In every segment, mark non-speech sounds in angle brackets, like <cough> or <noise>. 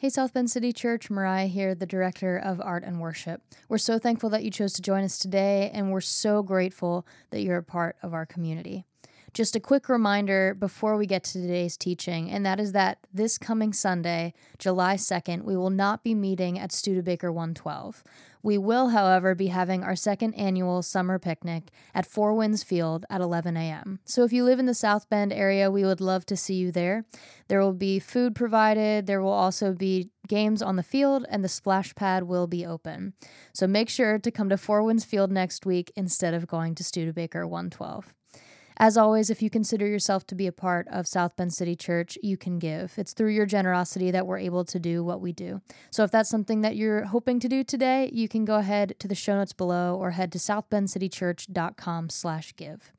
Hey, South Bend City Church, Mariah here, the Director of Art and Worship. We're so thankful that you chose to join us today, and we're so grateful that you're a part of our community. Just a quick reminder before we get to today's teaching, and that is that this coming Sunday, July 2nd, we will not be meeting at Studebaker 112. We will, however, be having our second annual summer picnic at Four Winds Field at 11 a.m. So if you live in the South Bend area, we would love to see you there. There will be food provided, there will also be games on the field, and the splash pad will be open. So make sure to come to Four Winds Field next week instead of going to Studebaker 112. As always, if you consider yourself to be a part of South Bend City Church, you can give. It's through your generosity that we're able to do what we do. So if that's something that you're hoping to do today, you can go ahead to the show notes below or head to southbendcitychurch.com slash give.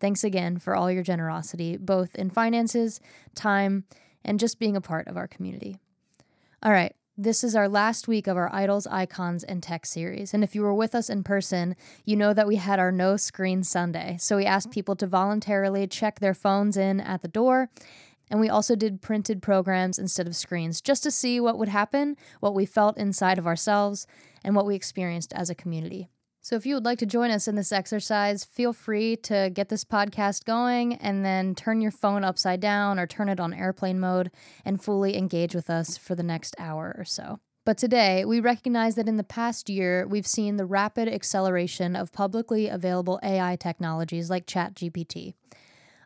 Thanks again for all your generosity, both in finances, time, and just being a part of our community. All right, this is our last week of our Idols, Icons, and Tech series. And if you were with us in person, you know that we had our No Screen Sunday. So we asked people to voluntarily check their phones in at the door. And we also did printed programs instead of screens just to see what would happen, what we felt inside of ourselves, and what we experienced as a community. So, if you would like to join us in this exercise, feel free to get this podcast going and then turn your phone upside down or turn it on airplane mode and fully engage with us for the next hour or so. But today, we recognize that in the past year, we've seen the rapid acceleration of publicly available AI technologies like ChatGPT.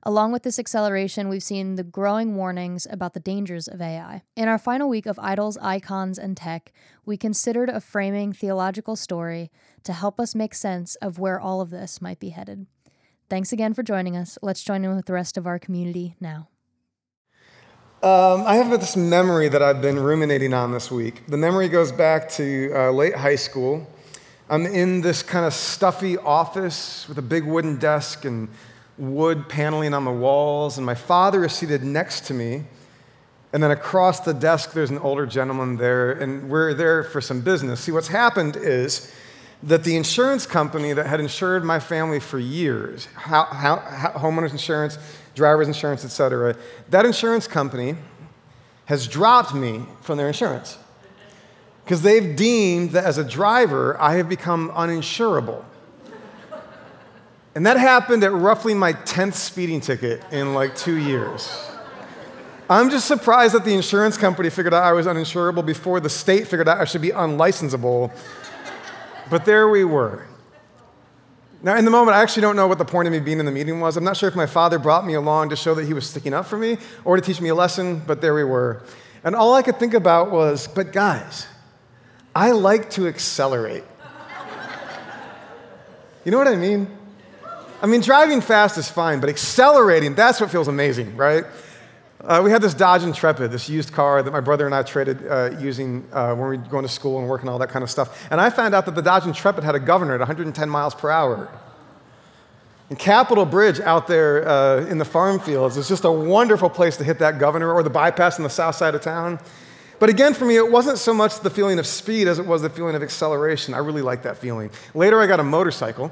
Along with this acceleration, we've seen the growing warnings about the dangers of AI. In our final week of Idols, Icons, and Tech, we considered a framing theological story to help us make sense of where all of this might be headed. Thanks again for joining us. Let's join in with the rest of our community now. Um, I have this memory that I've been ruminating on this week. The memory goes back to uh, late high school. I'm in this kind of stuffy office with a big wooden desk and wood paneling on the walls, and my father is seated next to me. And then across the desk, there's an older gentleman there, and we're there for some business. See, what's happened is that the insurance company that had insured my family for years, how, how, how, homeowners insurance, driver's insurance, et cetera, that insurance company has dropped me from their insurance because they've deemed that as a driver, I have become uninsurable. And that happened at roughly my 10th speeding ticket in like two years. I'm just surprised that the insurance company figured out I was uninsurable before the state figured out I should be unlicensable. But there we were. Now, in the moment, I actually don't know what the point of me being in the meeting was. I'm not sure if my father brought me along to show that he was sticking up for me or to teach me a lesson, but there we were. And all I could think about was, but guys, I like to accelerate. You know what I mean? I mean, driving fast is fine, but accelerating, that's what feels amazing, right? Uh, we had this Dodge Intrepid, this used car that my brother and I traded uh, using uh, when we were going to school and working all that kind of stuff. And I found out that the Dodge Intrepid had a governor at 110 miles per hour. And Capitol Bridge out there uh, in the farm fields is just a wonderful place to hit that governor or the bypass on the south side of town. But again, for me, it wasn't so much the feeling of speed as it was the feeling of acceleration. I really liked that feeling. Later, I got a motorcycle.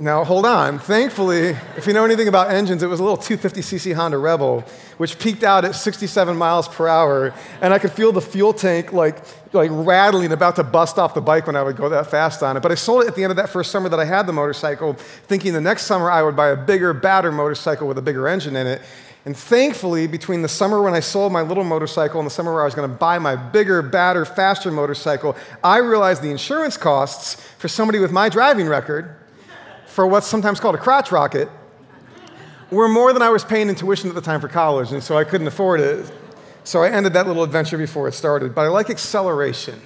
Now, hold on. Thankfully, if you know anything about engines, it was a little 250cc Honda Rebel, which peaked out at 67 miles per hour, and I could feel the fuel tank like, like rattling, about to bust off the bike when I would go that fast on it. But I sold it at the end of that first summer that I had the motorcycle, thinking the next summer I would buy a bigger, badder motorcycle with a bigger engine in it. And thankfully, between the summer when I sold my little motorcycle and the summer where I was going to buy my bigger, badder, faster motorcycle, I realized the insurance costs for somebody with my driving record for what's sometimes called a crotch rocket were more than I was paying in tuition at the time for college, and so I couldn't afford it. So I ended that little adventure before it started. But I like acceleration.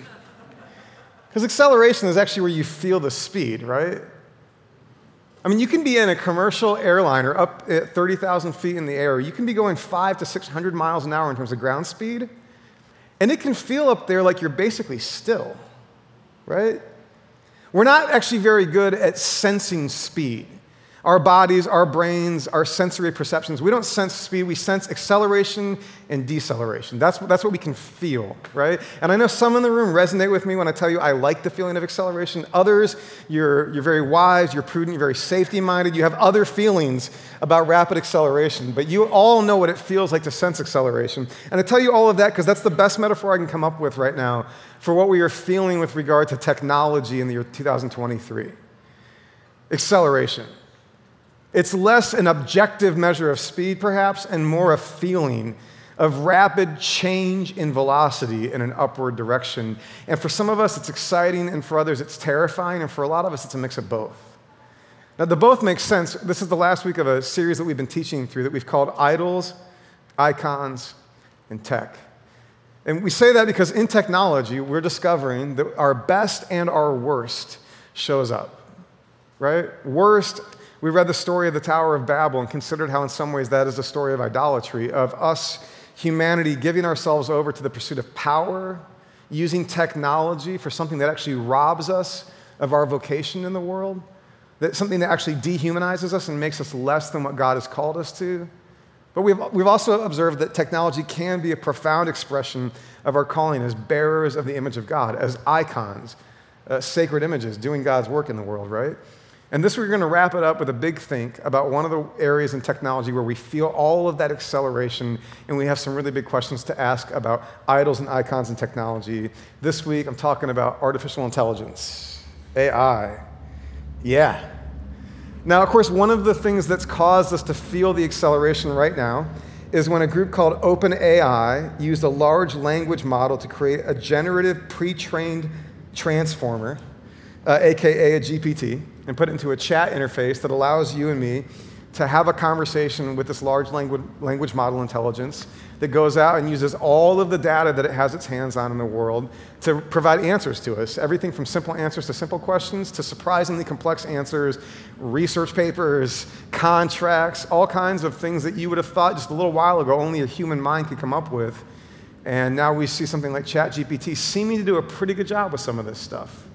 Because acceleration is actually where you feel the speed, right? I mean, you can be in a commercial airliner up at 30,000 feet in the air. You can be going five to 600 miles an hour in terms of ground speed. And it can feel up there like you're basically still, right? We're not actually very good at sensing speed. Our bodies, our brains, our sensory perceptions, we don't sense speed, we sense acceleration and deceleration. That's, that's what we can feel, right? And I know some in the room resonate with me when I tell you I like the feeling of acceleration. Others, you're, you're very wise, you're prudent, you're very safety minded, you have other feelings about rapid acceleration, but you all know what it feels like to sense acceleration. And I tell you all of that because that's the best metaphor I can come up with right now for what we are feeling with regard to technology in the year 2023 acceleration. It's less an objective measure of speed, perhaps, and more a feeling of rapid change in velocity in an upward direction. And for some of us, it's exciting, and for others, it's terrifying, and for a lot of us, it's a mix of both. Now, the both makes sense. This is the last week of a series that we've been teaching through that we've called Idols, Icons, and Tech. And we say that because in technology, we're discovering that our best and our worst shows up, right? Worst we read the story of the Tower of Babel and considered how, in some ways, that is a story of idolatry, of us, humanity, giving ourselves over to the pursuit of power, using technology for something that actually robs us of our vocation in the world, that something that actually dehumanizes us and makes us less than what God has called us to. But we've, we've also observed that technology can be a profound expression of our calling as bearers of the image of God, as icons, uh, sacred images, doing God's work in the world, right? And this, week we're going to wrap it up with a big think about one of the areas in technology where we feel all of that acceleration, and we have some really big questions to ask about idols and icons in technology. This week, I'm talking about artificial intelligence, AI. Yeah. Now, of course, one of the things that's caused us to feel the acceleration right now is when a group called OpenAI used a large language model to create a generative pre trained transformer, uh, AKA a GPT and put it into a chat interface that allows you and me to have a conversation with this large language, language model intelligence that goes out and uses all of the data that it has its hands on in the world to provide answers to us. Everything from simple answers to simple questions to surprisingly complex answers, research papers, contracts, all kinds of things that you would have thought just a little while ago only a human mind could come up with. And now we see something like ChatGPT seeming to do a pretty good job with some of this stuff.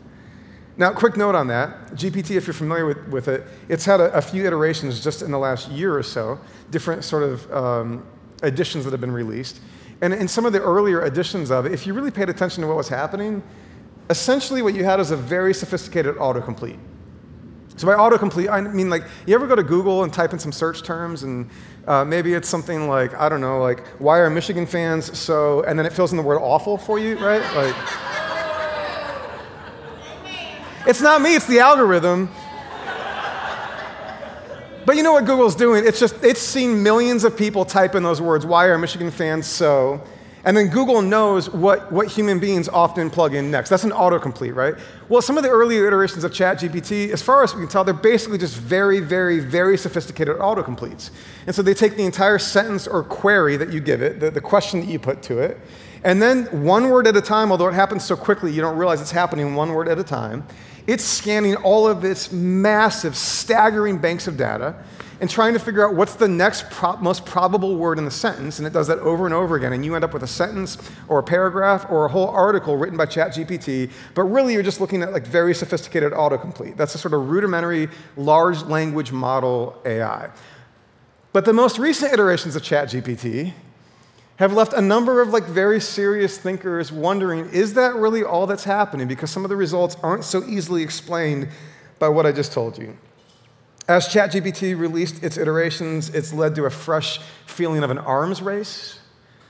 Now, quick note on that GPT, if you're familiar with, with it, it's had a, a, few iterations just in the last year or so, different sort of um, editions that have been released. And in some of the earlier editions of it, if you really paid attention to what was happening, essentially what you had is a very sophisticated autocomplete. So by autocomplete, I mean like, you ever go to Google and type in some search terms and uh, maybe it's something like, I don't know, like, why are Michigan fans so, and then it fills in the word awful for you, right? Like, it's not me, it's the algorithm. But you know what Google's doing? It's just, it's seen millions of people type in those words, why are Michigan fans so? And then Google knows what, what human beings often plug in next. That's an autocomplete, right? Well, some of the earlier iterations of ChatGPT, as far as we can tell, they're basically just very, very, very sophisticated autocompletes. And so they take the entire sentence or query that you give it, the, the question that you put to it, and then one word at a time, although it happens so quickly you don't realize it's happening one word at a time, it's scanning all of its massive, staggering banks of data and trying to figure out what's the next pro- most probable word in the sentence. And it does that over and over again. And you end up with a sentence or a paragraph or a whole article written by ChatGPT. But really, you're just looking at like very sophisticated autocomplete. That's a sort of rudimentary large language model AI. But the most recent iterations of ChatGPT have left a number of like very serious thinkers wondering is that really all that's happening? Because some of the results aren't so easily explained by what i just told you. As chatgpt released its iterations it's led to a fresh feeling of an arms race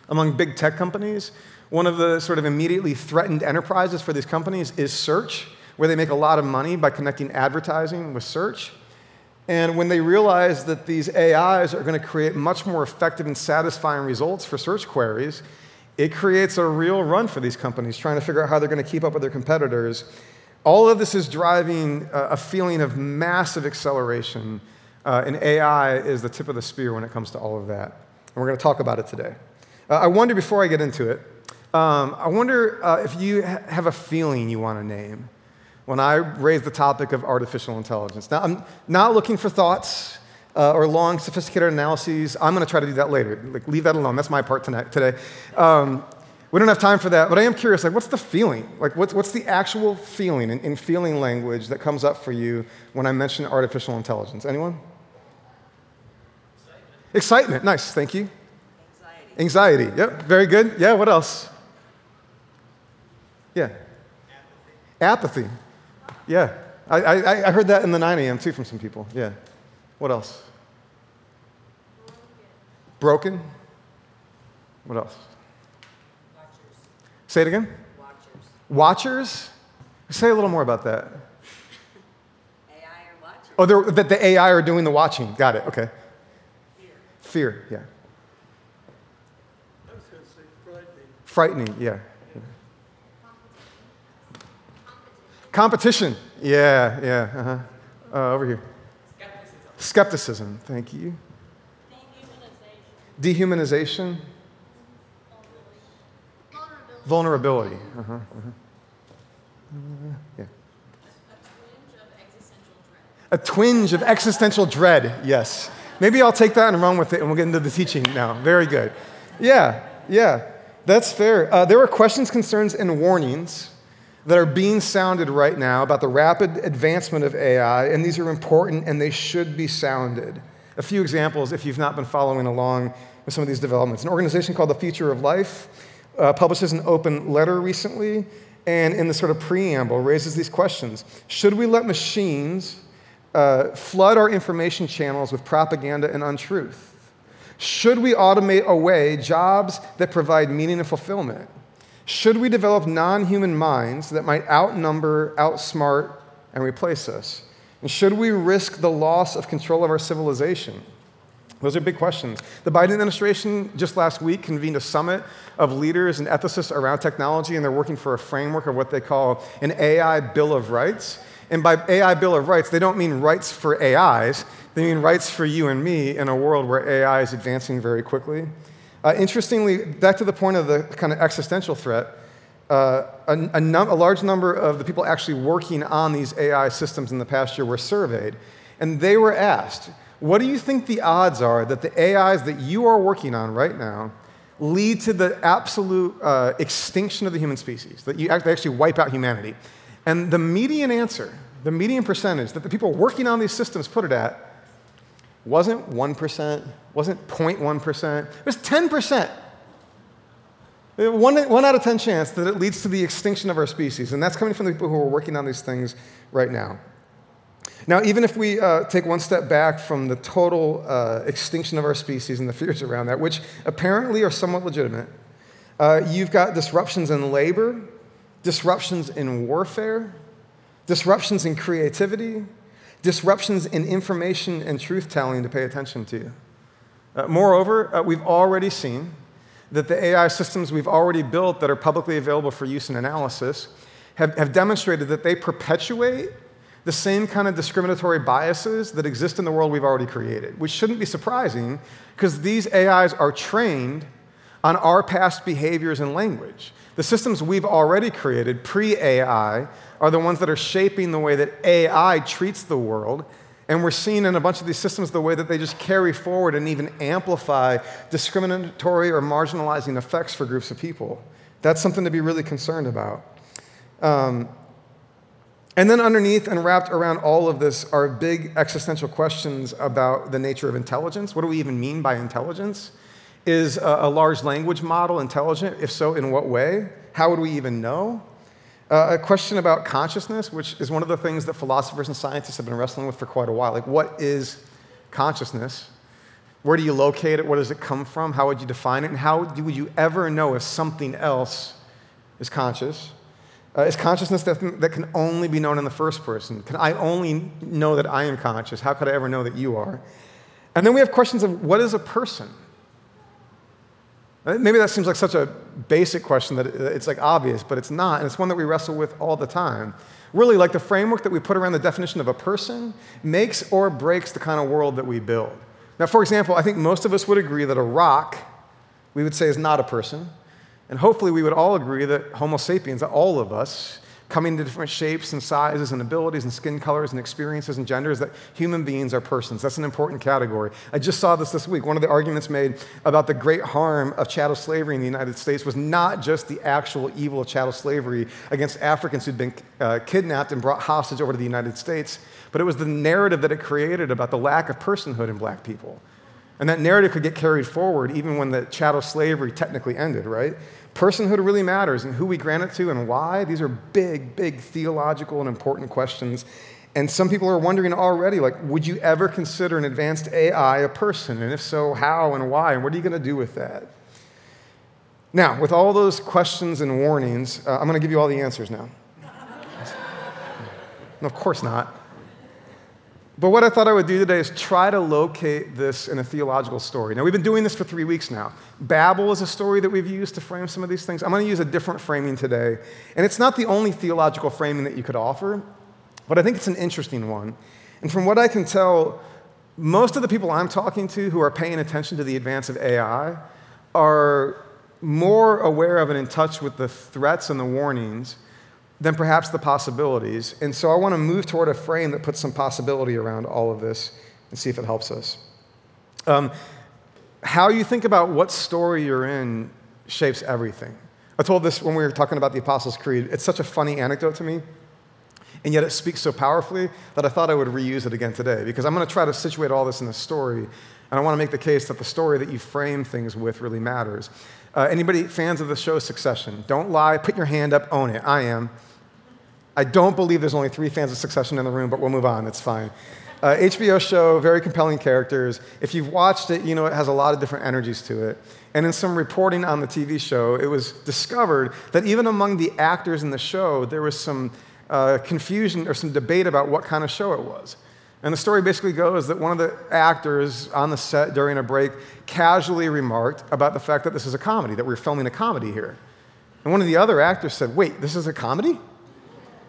among big tech companies. One of the sort of immediately threatened enterprises for these companies is search where they make a lot of money by connecting advertising with search and when they realize that these AIs are going to create much more effective and satisfying results for search queries, it creates a real run for these companies trying to figure out how they're going to keep up with their competitors. All of this is driving a feeling of massive acceleration, uh, and AI is the tip of the spear when it comes to all of that. And we're going to talk about it today. Uh, I wonder, before I get into it, um, I wonder uh, if you ha- have a feeling you want to name when I raise the topic of artificial intelligence. Now, I'm not looking for thoughts uh, or long, sophisticated analyses. I'm going to try to do that later. Like, leave that alone. That's my part tonight, today. Um, We don't have time for that, but I am curious, like, what's the feeling? Like, what's, what's the actual feeling in, in feeling language that comes up for you when I mention artificial intelligence? Anyone? Excitement. Excitement. Nice. Thank you. Anxiety. Anxiety. Yep. Very good. Yeah. What else? Yeah. Apathy. Apathy. Yeah. I, I, I heard that in the 9 a.m. too from some people. Yeah. What else? Broken. What else? Watchers. Say it again. Watchers. Watchers? Say a little more about that. AI are watching. Oh, that the AI are doing the watching. Got it. Okay. Fear. Fear, yeah. I was going to say frightening. Frightening, yeah. Competition. Yeah, yeah. Uh-huh. Uh, over here. Skepticism. Skepticism. Thank you. Dehumanization. Dehumanization. Vulnerability. Uh-huh, uh-huh. Uh, yeah. A twinge of existential dread, yes. Maybe I'll take that and run with it and we'll get into the teaching now. Very good. Yeah, yeah, that's fair. Uh, there were questions, concerns, and warnings that are being sounded right now about the rapid advancement of AI, and these are important and they should be sounded. A few examples if you've not been following along with some of these developments. An organization called the Future of Life uh, publishes an open letter recently, and in the sort of preamble raises these questions Should we let machines uh, flood our information channels with propaganda and untruth? Should we automate away jobs that provide meaning and fulfillment? Should we develop non human minds that might outnumber, outsmart, and replace us? And should we risk the loss of control of our civilization? Those are big questions. The Biden administration just last week convened a summit of leaders and ethicists around technology, and they're working for a framework of what they call an AI Bill of Rights. And by AI Bill of Rights, they don't mean rights for AIs, they mean rights for you and me in a world where AI is advancing very quickly. Uh, interestingly, back to the point of the kind of existential threat, uh, a, a, num- a large number of the people actually working on these AI systems in the past year were surveyed, and they were asked, what do you think the odds are that the AIs that you are working on right now lead to the absolute uh, extinction of the human species, that you actually wipe out humanity? And the median answer, the median percentage that the people working on these systems put it at, wasn't 1%, wasn't 0.1%, it was 10%. One, one out of 10 chance that it leads to the extinction of our species. And that's coming from the people who are working on these things right now. Now, even if we uh, take one step back from the total uh, extinction of our species and the fears around that, which apparently are somewhat legitimate, uh, you've got disruptions in labor, disruptions in warfare, disruptions in creativity, disruptions in information and truth telling to pay attention to. Uh, moreover, uh, we've already seen that the AI systems we've already built that are publicly available for use and analysis have, have demonstrated that they perpetuate the same kind of discriminatory biases that exist in the world we've already created, which shouldn't be surprising because these AIs are trained on our past behaviors and language. The systems we've already created, pre AI, are the ones that are shaping the way that AI treats the world. And we're seeing in a bunch of these systems the way that they just carry forward and even amplify discriminatory or marginalizing effects for groups of people. That's something to be really concerned about. Um, and then, underneath and wrapped around all of this are big existential questions about the nature of intelligence. What do we even mean by intelligence? Is a, a large language model intelligent? If so, in what way? How would we even know? Uh, a question about consciousness, which is one of the things that philosophers and scientists have been wrestling with for quite a while. Like, what is consciousness? Where do you locate it? Where does it come from? How would you define it? And how would you ever know if something else is conscious? Uh, is consciousness that, that can only be known in the first person? Can I only know that I am conscious? How could I ever know that you are? And then we have questions of what is a person? Maybe that seems like such a basic question that it's like obvious, but it's not, and it's one that we wrestle with all the time. Really, like the framework that we put around the definition of a person makes or breaks the kind of world that we build. Now, for example, I think most of us would agree that a rock, we would say, is not a person. And hopefully, we would all agree that Homo sapiens, all of us, coming to different shapes and sizes and abilities and skin colors and experiences and genders, that human beings are persons. That's an important category. I just saw this this week. One of the arguments made about the great harm of chattel slavery in the United States was not just the actual evil of chattel slavery against Africans who'd been uh, kidnapped and brought hostage over to the United States, but it was the narrative that it created about the lack of personhood in black people. And that narrative could get carried forward even when the chattel slavery technically ended, right? Personhood really matters, and who we grant it to and why. These are big, big theological and important questions. And some people are wondering already, like, would you ever consider an advanced AI a person? And if so, how and why? And what are you going to do with that? Now, with all those questions and warnings, uh, I'm going to give you all the answers now. <laughs> no, of course not. But what I thought I would do today is try to locate this in a theological story. Now, we've been doing this for three weeks now. Babel is a story that we've used to frame some of these things. I'm going to use a different framing today. And it's not the only theological framing that you could offer, but I think it's an interesting one. And from what I can tell, most of the people I'm talking to who are paying attention to the advance of AI are more aware of and in touch with the threats and the warnings than perhaps the possibilities. And so I want to move toward a frame that puts some possibility around all of this and see if it helps us. Um, how you think about what story you're in shapes everything. I told this when we were talking about the Apostles' Creed. It's such a funny anecdote to me, and yet it speaks so powerfully that I thought I would reuse it again today because I'm going to try to situate all this in a story, and I want to make the case that the story that you frame things with really matters. Uh, anybody fans of the show Succession? Don't lie, put your hand up, own it. I am. I don't believe there's only three fans of Succession in the room, but we'll move on. It's fine. Uh, HBO show, very compelling characters. If you've watched it, you know it has a lot of different energies to it. And in some reporting on the TV show, it was discovered that even among the actors in the show, there was some uh, confusion or some debate about what kind of show it was. And the story basically goes that one of the actors on the set during a break casually remarked about the fact that this is a comedy, that we're filming a comedy here. And one of the other actors said, Wait, this is a comedy?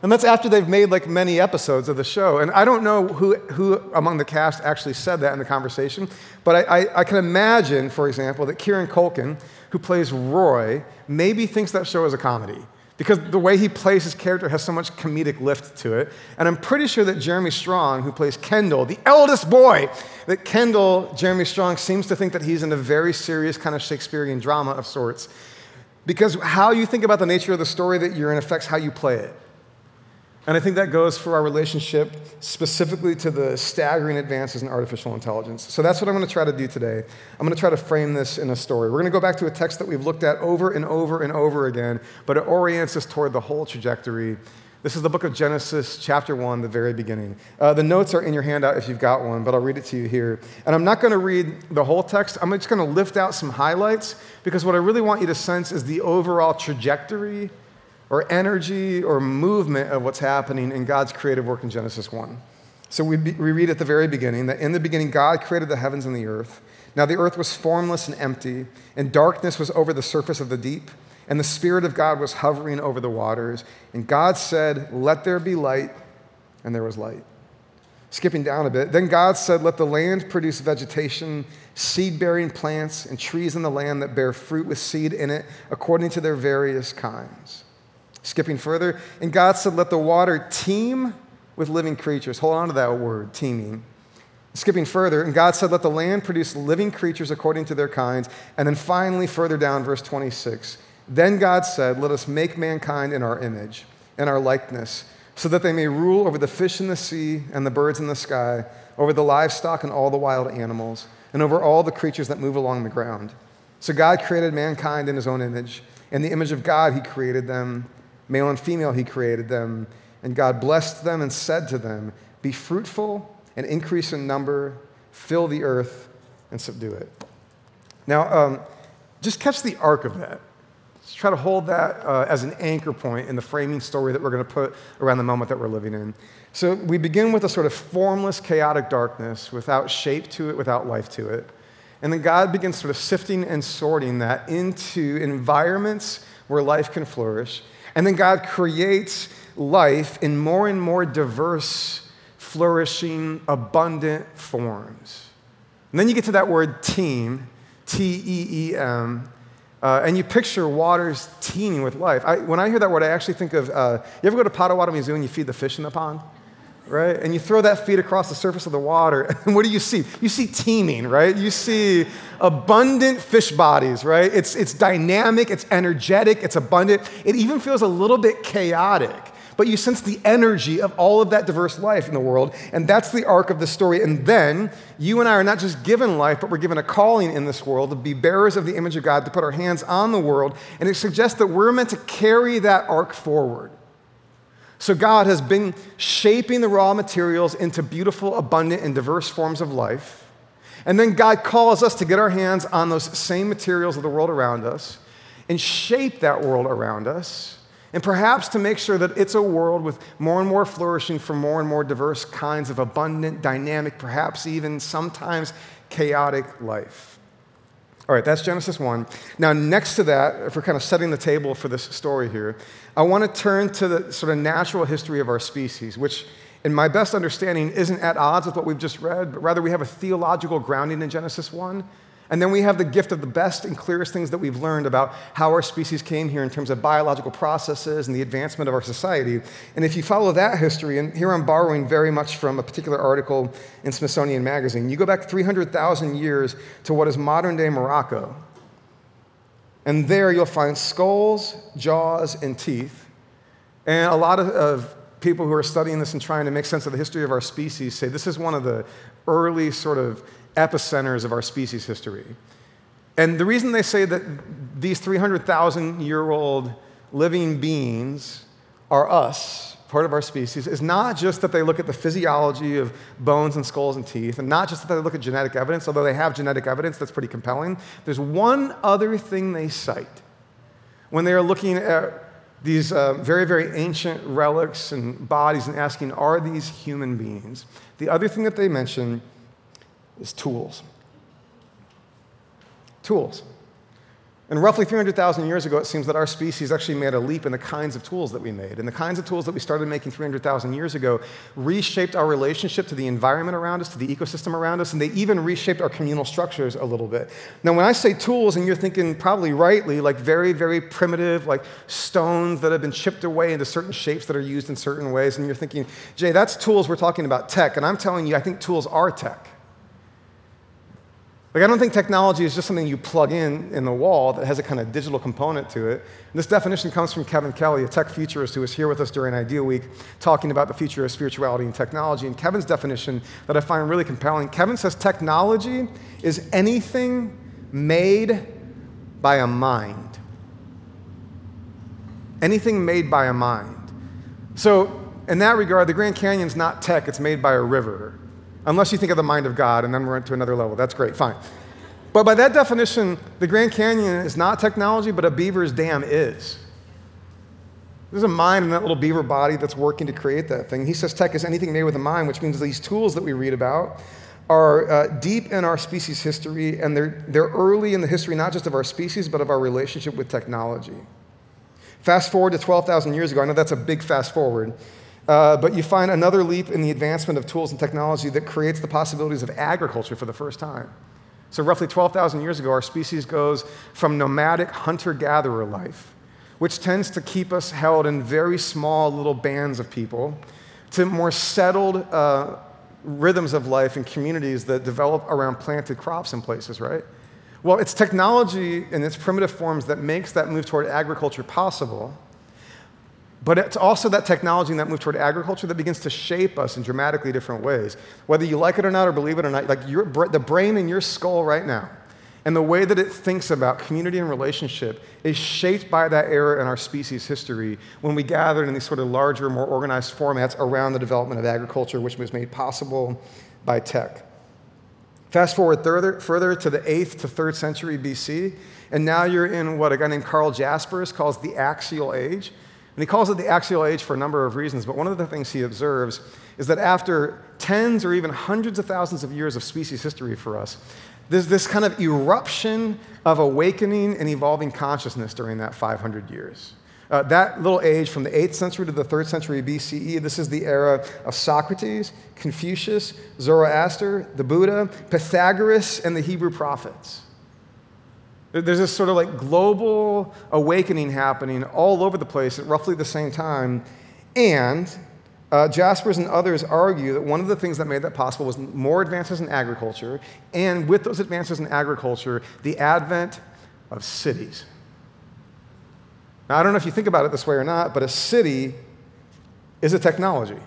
And that's after they've made like many episodes of the show. And I don't know who, who among the cast actually said that in the conversation, but I, I, I can imagine, for example, that Kieran Culkin, who plays Roy, maybe thinks that show is a comedy because the way he plays his character has so much comedic lift to it. And I'm pretty sure that Jeremy Strong, who plays Kendall, the eldest boy, that Kendall, Jeremy Strong, seems to think that he's in a very serious kind of Shakespearean drama of sorts. Because how you think about the nature of the story that you're in affects how you play it. And I think that goes for our relationship specifically to the staggering advances in artificial intelligence. So that's what I'm going to try to do today. I'm going to try to frame this in a story. We're going to go back to a text that we've looked at over and over and over again, but it orients us toward the whole trajectory. This is the book of Genesis, chapter 1, the very beginning. Uh, the notes are in your handout if you've got one, but I'll read it to you here. And I'm not going to read the whole text. I'm just going to lift out some highlights because what I really want you to sense is the overall trajectory or energy or movement of what's happening in God's creative work in Genesis 1. So we, be, we read at the very beginning that in the beginning, God created the heavens and the earth. Now the earth was formless and empty, and darkness was over the surface of the deep, and the Spirit of God was hovering over the waters. And God said, Let there be light, and there was light. Skipping down a bit, then God said, Let the land produce vegetation, seed bearing plants, and trees in the land that bear fruit with seed in it, according to their various kinds. Skipping further, and God said, Let the water teem with living creatures. Hold on to that word, teeming. Skipping further, and God said, Let the land produce living creatures according to their kinds. And then finally, further down, verse 26. Then God said, Let us make mankind in our image, in our likeness, so that they may rule over the fish in the sea and the birds in the sky, over the livestock and all the wild animals, and over all the creatures that move along the ground. So God created mankind in his own image. In the image of God, he created them. Male and female, he created them. And God blessed them and said to them, Be fruitful and increase in number, fill the earth and subdue it. Now, um, just catch the arc of that. Let's try to hold that uh, as an anchor point in the framing story that we're going to put around the moment that we're living in. So we begin with a sort of formless, chaotic darkness without shape to it, without life to it. And then God begins sort of sifting and sorting that into environments where life can flourish and then God creates life in more and more diverse, flourishing, abundant forms. And then you get to that word teem, T E E M, Uh, and you picture waters teeming with life. I, when I hear that word, I actually think of uh, you ever go to Potawatomi Zoo and you feed the fish in the pond? Right? And you throw that feed across the surface of the water, <laughs> and what do you see? You see teeming, right? You see abundant fish bodies, right? It's, it's dynamic, it's energetic, it's abundant. It even feels a little bit chaotic but you sense the energy of all of that diverse life in the world. And that's the arc of the story. And then you and I are not just given life, but we're given a calling in this world to be bearers of the image of God, to put our hands on the world. And it suggests that we're meant to carry that arc forward. So God has been shaping the raw materials into beautiful, abundant, and diverse forms of life. And then God calls us to get our hands on those same materials of the world around us and shape that world around us and perhaps to make sure that it's a world with more and more flourishing for more and more diverse kinds of abundant, dynamic, perhaps even sometimes chaotic life. All right, that's Genesis 1. Now, next to that, if we're kind of setting the table for this story here, I want to turn to the sort of natural history of our species, which, in my best understanding, isn't at odds with what we've just read, but rather we have a theological grounding in Genesis 1 and then we have the gift of the best and clearest things that we've learned about how our species came here in terms of biological processes and the advancement of our society. And if you follow that history, and here I'm borrowing very much from a particular article in Smithsonian Magazine, you go back 300,000 years to what is modern day Morocco. And there you'll find skulls, jaws, and teeth. And a lot of, of people who are studying this and trying to make sense of the history of our species say this is one of the early sort of epicenters of our species history. And the reason they say that these 300,000 year old living beings are us, part of our species, is not just that they look at the physiology of bones and skulls and teeth, and not just that they look at genetic evidence, although they have genetic evidence that's pretty compelling. There's one other thing they cite when they are looking at these uh, very, very ancient relics and bodies and asking, are these human beings? The other thing that they mention is tools. Tools. And roughly 300,000 years ago, it seems that our species actually made a leap in the kinds of tools that we made. And the kinds of tools that we started making 300,000 years ago reshaped our relationship to the environment around us, to the ecosystem around us, and they even reshaped our communal structures a little bit. Now, when I say tools, and you're thinking probably rightly, like very, very primitive, like stones that have been chipped away into certain shapes that are used in certain ways, and you're thinking, Jay, that's tools, we're talking about tech. And I'm telling you, I think tools are tech. Like, I don't think technology is just something you plug in in the wall that has a kind of digital component to it. And this definition comes from Kevin Kelly, a tech futurist who was here with us during Ideal Week, talking about the future of spirituality and technology. And Kevin's definition that I find really compelling Kevin says technology is anything made by a mind. Anything made by a mind. So, in that regard, the Grand Canyon's not tech, it's made by a river unless you think of the mind of God, and then we're into another level. That's great, fine. But by that definition, the Grand Canyon is not technology, but a beaver's dam is. There's a mind in that little beaver body that's working to create that thing. He says tech is anything made with a mind, which means these tools that we read about are uh, deep in our species history, and they're, they're early in the history not just of our species, but of our relationship with technology. Fast forward to 12,000 years ago, I know that's a big fast forward. Uh, but you find another leap in the advancement of tools and technology that creates the possibilities of agriculture for the first time. So, roughly 12,000 years ago, our species goes from nomadic hunter gatherer life, which tends to keep us held in very small little bands of people, to more settled uh, rhythms of life and communities that develop around planted crops in places, right? Well, it's technology in its primitive forms that makes that move toward agriculture possible. But it's also that technology and that move toward agriculture that begins to shape us in dramatically different ways. Whether you like it or not or believe it or not, like your, the brain in your skull right now and the way that it thinks about community and relationship is shaped by that era in our species history when we gathered in these sort of larger, more organized formats around the development of agriculture, which was made possible by tech. Fast forward further, further to the 8th to 3rd century BC, and now you're in what a guy named Carl Jaspers calls the axial age. And he calls it the axial age for a number of reasons, but one of the things he observes is that after tens or even hundreds of thousands of years of species history for us, there's this kind of eruption of awakening and evolving consciousness during that 500 years. Uh, that little age from the 8th century to the 3rd century BCE, this is the era of Socrates, Confucius, Zoroaster, the Buddha, Pythagoras, and the Hebrew prophets. There's this sort of like global awakening happening all over the place at roughly the same time. And uh, Jaspers and others argue that one of the things that made that possible was more advances in agriculture, and with those advances in agriculture, the advent of cities. Now, I don't know if you think about it this way or not, but a city is a technology.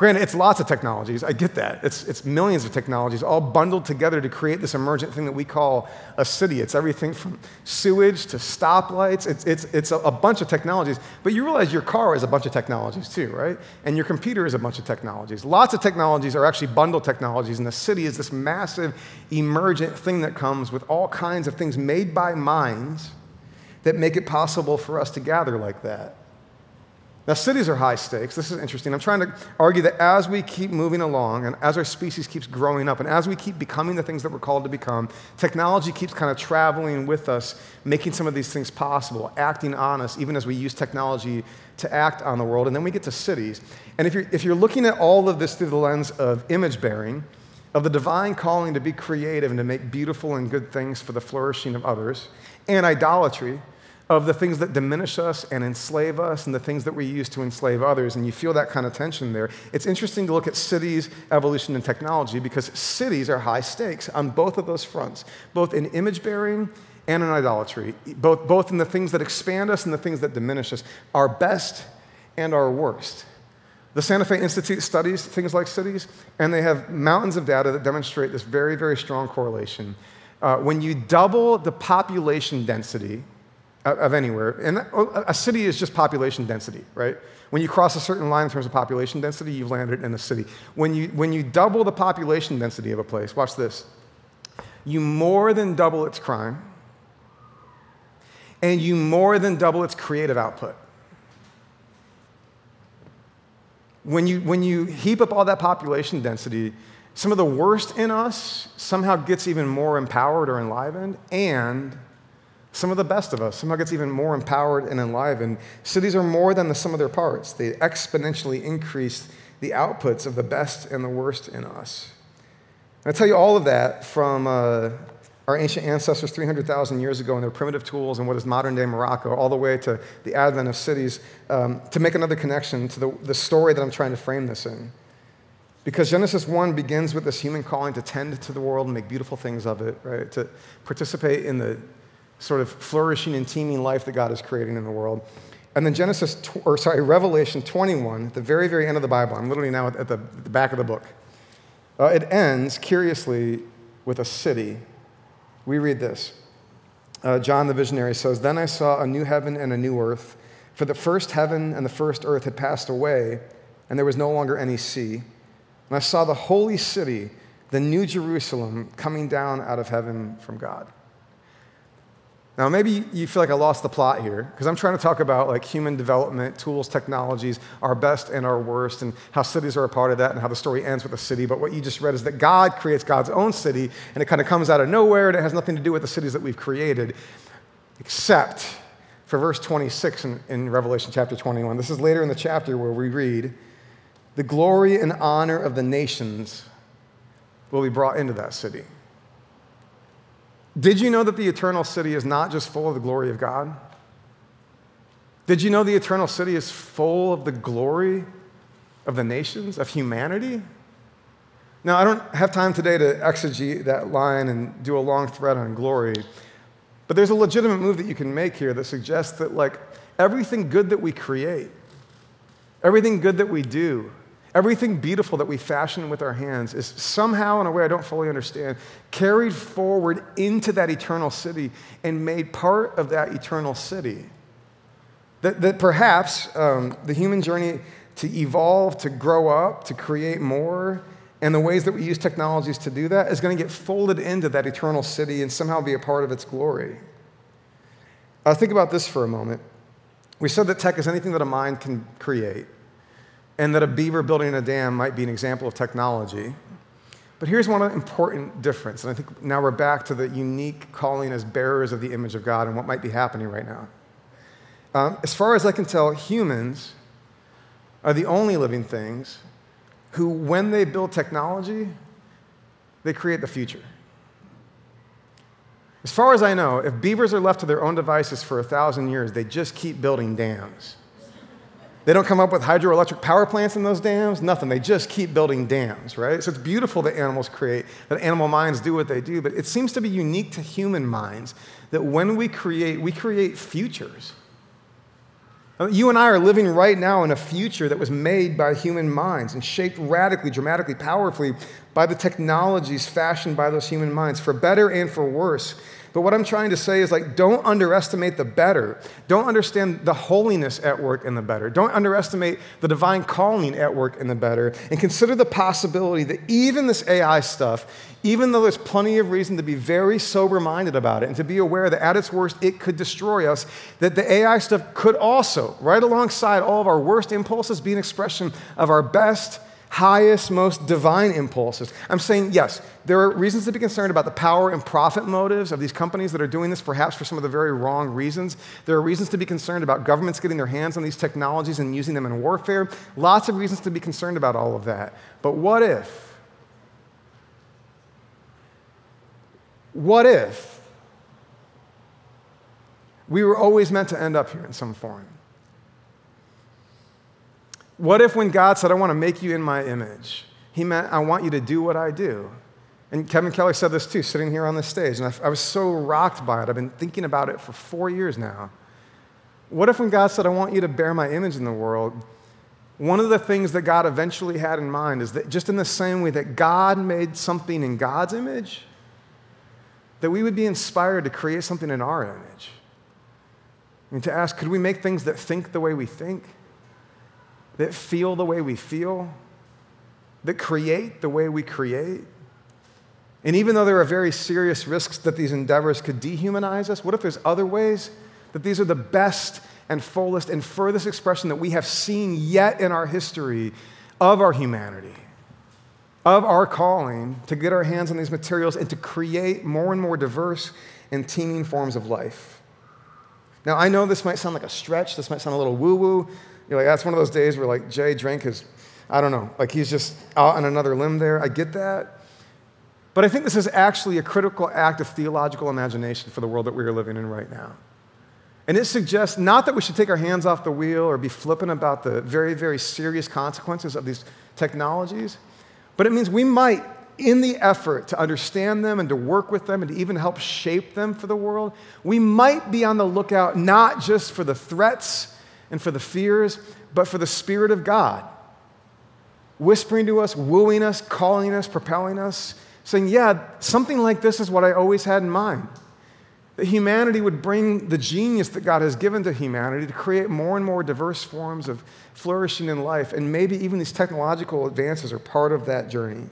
Granted, it's lots of technologies. I get that. It's, it's millions of technologies all bundled together to create this emergent thing that we call a city. It's everything from sewage to stoplights. It's, it's, it's a, a bunch of technologies. But you realize your car is a bunch of technologies too, right? And your computer is a bunch of technologies. Lots of technologies are actually bundled technologies, and the city is this massive emergent thing that comes with all kinds of things made by minds that make it possible for us to gather like that. Now, cities are high stakes. This is interesting. I'm trying to argue that as we keep moving along and as our species keeps growing up and as we keep becoming the things that we're called to become, technology keeps kind of traveling with us, making some of these things possible, acting on us, even as we use technology to act on the world. And then we get to cities. And if you're, if you're looking at all of this through the lens of image bearing, of the divine calling to be creative and to make beautiful and good things for the flourishing of others, and idolatry, of the things that diminish us and enslave us and the things that we use to enslave others. And you feel that kind of tension there. It's interesting to look at cities, evolution, and technology because cities are high stakes on both of those fronts, both in image bearing and in idolatry, both, both in the things that expand us and the things that diminish us, our best and our worst. The Santa Fe Institute studies things like cities, and they have mountains of data that demonstrate this very, very strong correlation. Uh, when you double the population density of anywhere. And oh, a city is just population density, right? When you cross a certain line in terms of population density, you've landed in a city. When you, when you double the population density of a place, watch this, you more than double its crime, and you more than double its creative output. When you, when you heap up all that population density, some of the worst in us somehow gets even more empowered or enlivened, and some of the best of us somehow gets even more empowered and enlivened. Cities are more than the sum of their parts. They exponentially increase the outputs of the best and the worst in us. And I tell you all of that from uh, our ancient ancestors 300,000 years ago and their primitive tools and what is modern day Morocco, all the way to the advent of cities, um, to make another connection to the, the story that I'm trying to frame this in. Because Genesis 1 begins with this human calling to tend to the world and make beautiful things of it, right? To participate in the sort of flourishing and teeming life that God is creating in the world. And then Genesis, or sorry, Revelation 21, at the very, very end of the Bible, I'm literally now at the, the back of the book. Uh, it ends, curiously, with a city. We read this. Uh, John the visionary says, Then I saw a new heaven and a new earth, for the first heaven and the first earth had passed away, and there was no longer any sea. And I saw the holy city, the new Jerusalem, coming down out of heaven from God. Now, maybe you feel like I lost the plot here because I'm trying to talk about like human development, tools, technologies, our best and our worst, and how cities are a part of that, and how the story ends with a city. But what you just read is that God creates God's own city, and it kind of comes out of nowhere, and it has nothing to do with the cities that we've created, except for verse 26 in, in Revelation chapter 21. This is later in the chapter where we read, The glory and honor of the nations will be brought into that city. Did you know that the eternal city is not just full of the glory of God? Did you know the eternal city is full of the glory of the nations, of humanity? Now, I don't have time today to exegete that line and do a long thread on glory, but there's a legitimate move that you can make here that suggests that, like, everything good that we create, everything good that we do, Everything beautiful that we fashion with our hands is somehow, in a way I don't fully understand, carried forward into that eternal city and made part of that eternal city. That, that perhaps um, the human journey to evolve, to grow up, to create more, and the ways that we use technologies to do that is going to get folded into that eternal city and somehow be a part of its glory. Uh, think about this for a moment. We said that tech is anything that a mind can create and that a beaver building a dam might be an example of technology. But here's one important difference, and I think now we're back to the unique calling as bearers of the image of God and what might be happening right now. Um, as far as I can tell, humans are the only living things who, when they build technology, they create the future. As far as I know, if beavers are left to their own devices for a thousand years, they just keep building dams. They don't come up with hydroelectric power plants in those dams, nothing. They just keep building dams, right? So it's beautiful that animals create, that animal minds do what they do, but it seems to be unique to human minds that when we create, we create futures. Uh, you and I are living right now in a future that was made by human minds and shaped radically, dramatically, powerfully by the technologies fashioned by those human minds, for better and for worse. But what I'm trying to say is like, don't underestimate the better. Don't understand the holiness at work in the better. Don't underestimate the divine calling at work in the better. And consider the possibility that even this AI stuff, even though there's plenty of reason to be very sober minded about it and to be aware that at its worst it could destroy us, that the AI stuff could also, right alongside all of our worst impulses, be an expression of our best highest, most divine impulses. I'm saying, yes, there are reasons to be concerned about the power and profit motives of these companies that are doing this, perhaps for some of the very wrong reasons. There are reasons to be concerned about governments getting their hands on these technologies and using them in warfare. Lots of reasons to be concerned about all of that. But what if? What if we were always meant to end up here in some form? What if when God said, I want to make you in my image, he meant, I want you to do what I do? And Kevin Keller said this too, sitting here on this stage. And I, I was so rocked by it. I've been thinking about it for four years now. What if when God said, I want you to bear my image in the world, one of the things that God eventually had in mind is that just in the same way that God made something in God's image, that we would be inspired to create something in our image. And to ask, could we make things that think the way we think? That feel the way we feel, that create the way we create. And even though there are very serious risks that these endeavors could dehumanize us, what if there's other ways that these are the best and fullest and furthest expression that we have seen yet in our history of our humanity, of our calling to get our hands on these materials and to create more and more diverse and teeming forms of life? Now, I know this might sound like a stretch, this might sound a little woo woo, you're like, that's one of those days where like Jay drank his, I don't know, like he's just out on another limb there. I get that. But I think this is actually a critical act of theological imagination for the world that we are living in right now. And it suggests not that we should take our hands off the wheel or be flippant about the very, very serious consequences of these technologies, but it means we might, in the effort to understand them and to work with them and to even help shape them for the world, we might be on the lookout not just for the threats and for the fears, but for the Spirit of God, whispering to us, wooing us, calling us, propelling us, saying, Yeah, something like this is what I always had in mind. That humanity would bring the genius that God has given to humanity to create more and more diverse forms of flourishing in life, and maybe even these technological advances are part of that journey.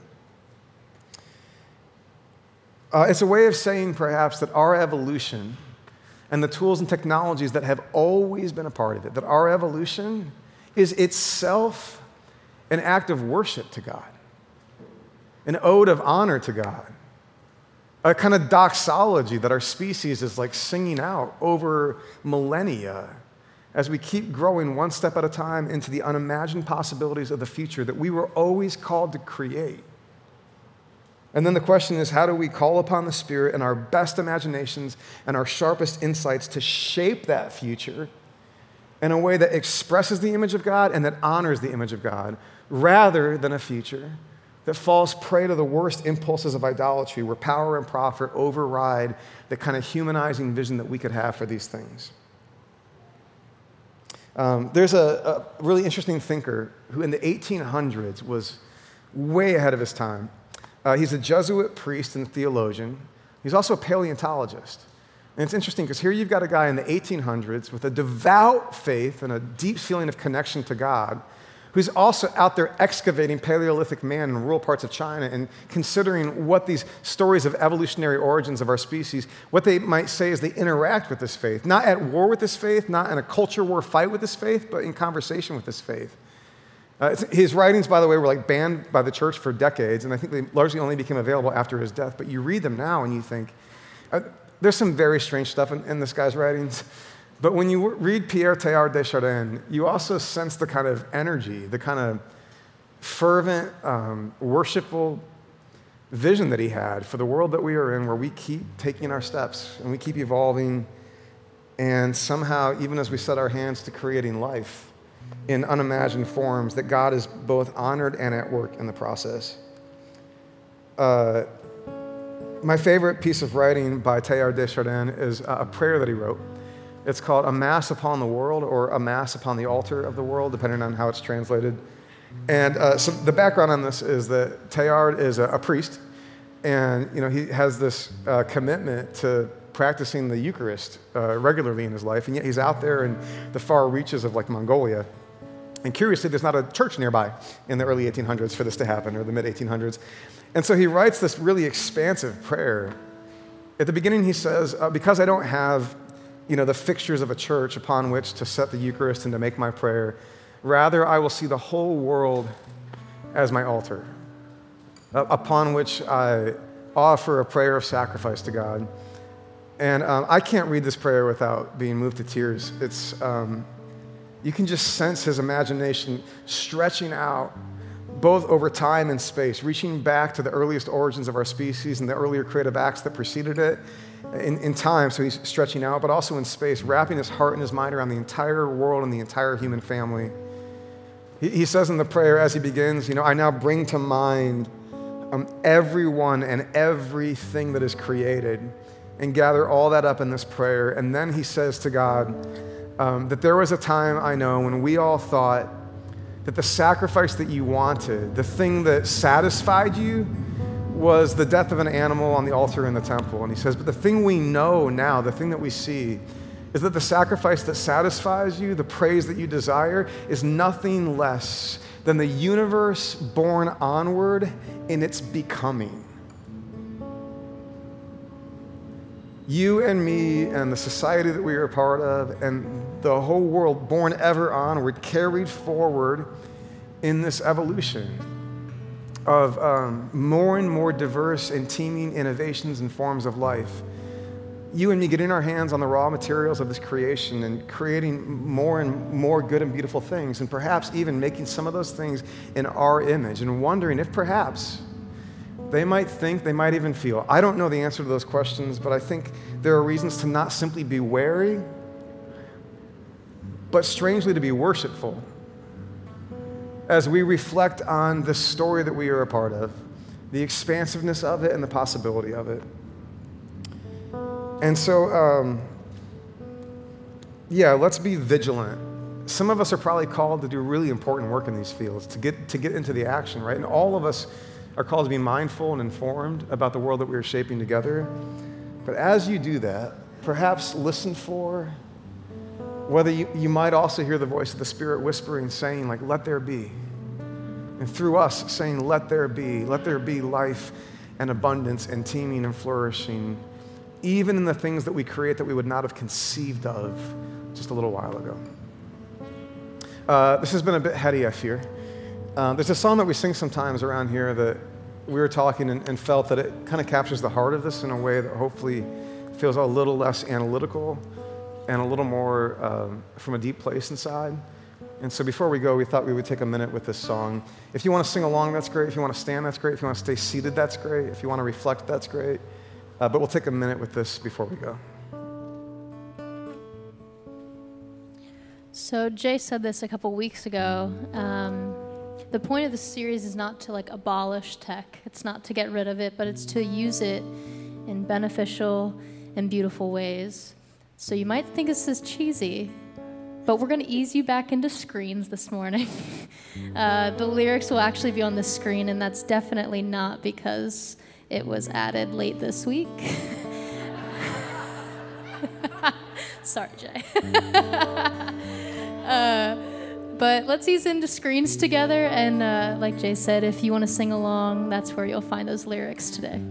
Uh, it's a way of saying, perhaps, that our evolution and the tools and technologies that have always been a part of it, that our evolution is itself an act of worship to God, an ode of honor to God, a kind of doxology that our species is like singing out over millennia as we keep growing one step at a time into the unimagined possibilities of the future that we were always called to create. And then the question is how do we call upon the Spirit and our best imaginations and our sharpest insights to shape that future in a way that expresses the image of God and that honors the image of God, rather than a future that falls prey to the worst impulses of idolatry, where power and profit override the kind of humanizing vision that we could have for these things? Um, there's a, a really interesting thinker who, in the 1800s, was way ahead of his time. Uh, he's a Jesuit priest and theologian. He's also a paleontologist. And it's interesting because here you've got a guy in the 1800s with a devout faith and a deep feeling of connection to God who's also out there excavating Paleolithic man in rural parts of China and considering what these stories of evolutionary origins of our species, what they might say is they interact with this faith. Not at war with this faith, not in a culture war fight with this faith, but in conversation with this faith. Uh, his writings, by the way, were like banned by the church for decades, and I think they largely only became available after his death. But you read them now and you think, uh, there's some very strange stuff in, in, this guy's writings. But when you read Pierre Teilhard de Chardin, you also sense the kind of energy, the kind of fervent, um, worshipful vision that he had for the world that we are in, where we keep taking our steps and we keep evolving. And somehow, even as we set our hands to creating life in unimagined forms, that God is both honored and at work in the process. Uh, my favorite piece of writing by Teilhard de Chardin is a prayer that he wrote. It's called A Mass Upon the World or A Mass Upon the Altar of the World, depending on how it's translated. And uh, so the background on this is that Teilhard is a, a priest, and you know, he has this uh, commitment to practicing the Eucharist uh, regularly in his life, and yet he's out there in the far reaches of like Mongolia. And curiously, there's not a church nearby in the early 1800s for this to happen, or the mid 1800s. And so he writes this really expansive prayer. At the beginning, he says, uh, Because I don't have you know, the fixtures of a church upon which to set the Eucharist and to make my prayer, rather, I will see the whole world as my altar, uh, upon which I offer a prayer of sacrifice to God. And um, I can't read this prayer without being moved to tears. It's, um, you can just sense his imagination stretching out both over time and space, reaching back to the earliest origins of our species and the earlier creative acts that preceded it in, in time, so he's stretching out, but also in space, wrapping his heart and his mind around the entire world and the entire human family. He, he says in the prayer as he begins, You know, I now bring to mind um, everyone and everything that is created and gather all that up in this prayer. And then he says to God um, that there was a time I know when we all thought, that the sacrifice that you wanted, the thing that satisfied you, was the death of an animal on the altar in the temple. And he says, But the thing we know now, the thing that we see, is that the sacrifice that satisfies you, the praise that you desire, is nothing less than the universe born onward in its becoming. You and me and the society that we are a part of and the whole world born ever onward, carried forward in this evolution of um, more and more diverse and teeming innovations and forms of life. You and me getting our hands on the raw materials of this creation and creating more and more good and beautiful things, and perhaps even making some of those things in our image, and wondering if perhaps they might think, they might even feel. I don't know the answer to those questions, but I think there are reasons to not simply be wary, but strangely to be worshipful as we reflect on the story that we are a part of, the expansiveness of it and the possibility of it. And so, um, yeah, let's be vigilant. Some of us are probably called to do really important work in these fields, to get, to get into the action, right? And all of us are called to be mindful and informed about the world that we are shaping together. But as you do that, perhaps listen for whether you, you might also hear the voice of the Spirit whispering, saying, like, let there be. And through us saying, let there be, let there be life and abundance and teeming and flourishing, even in the things that we create that we would not have conceived of just a little while ago. Uh, this has been a bit heady, I fear. Uh, there's a song that we sing sometimes around here that we were talking and, and felt that it kind of captures the heart of this in a way that hopefully feels a little less analytical and a little more um, from a deep place inside. And so before we go, we thought we would take a minute with this song. If you want to sing along, that's great. If you want to stand, that's great. If you want to stay seated, that's great. If you want to reflect, that's great. Uh, but we'll take a minute with this before we go. So Jay said this a couple weeks ago. Um, the point of the series is not to like abolish tech. It's not to get rid of it, but it's to use it in beneficial and beautiful ways. So you might think this is cheesy, but we're going to ease you back into screens this morning. <laughs> uh, the lyrics will actually be on the screen, and that's definitely not because it was added late this week. <laughs> Sorry, Jay. <laughs> uh, but let's ease into screens together. And uh, like Jay said, if you want to sing along, that's where you'll find those lyrics today.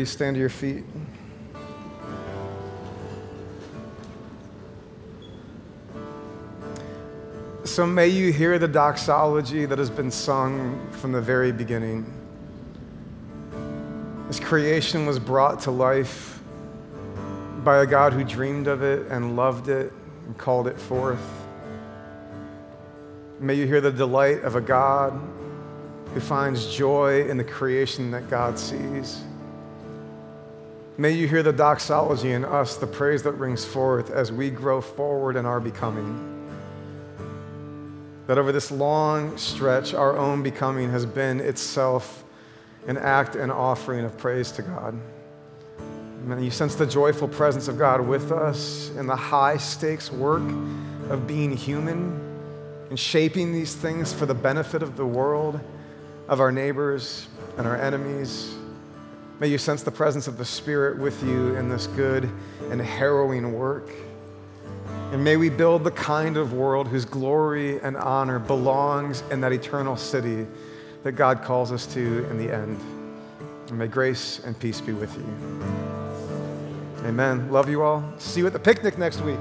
You stand to your feet? So may you hear the doxology that has been sung from the very beginning. This creation was brought to life by a God who dreamed of it and loved it and called it forth. May you hear the delight of a God who finds joy in the creation that God sees. May you hear the doxology in us, the praise that rings forth as we grow forward in our becoming. That over this long stretch, our own becoming has been itself an act and offering of praise to God. And you sense the joyful presence of God with us in the high stakes work of being human and shaping these things for the benefit of the world, of our neighbors and our enemies. May you sense the presence of the Spirit with you in this good and harrowing work. And may we build the kind of world whose glory and honor belongs in that eternal city that God calls us to in the end. And may grace and peace be with you. Amen. Love you all. See you at the picnic next week.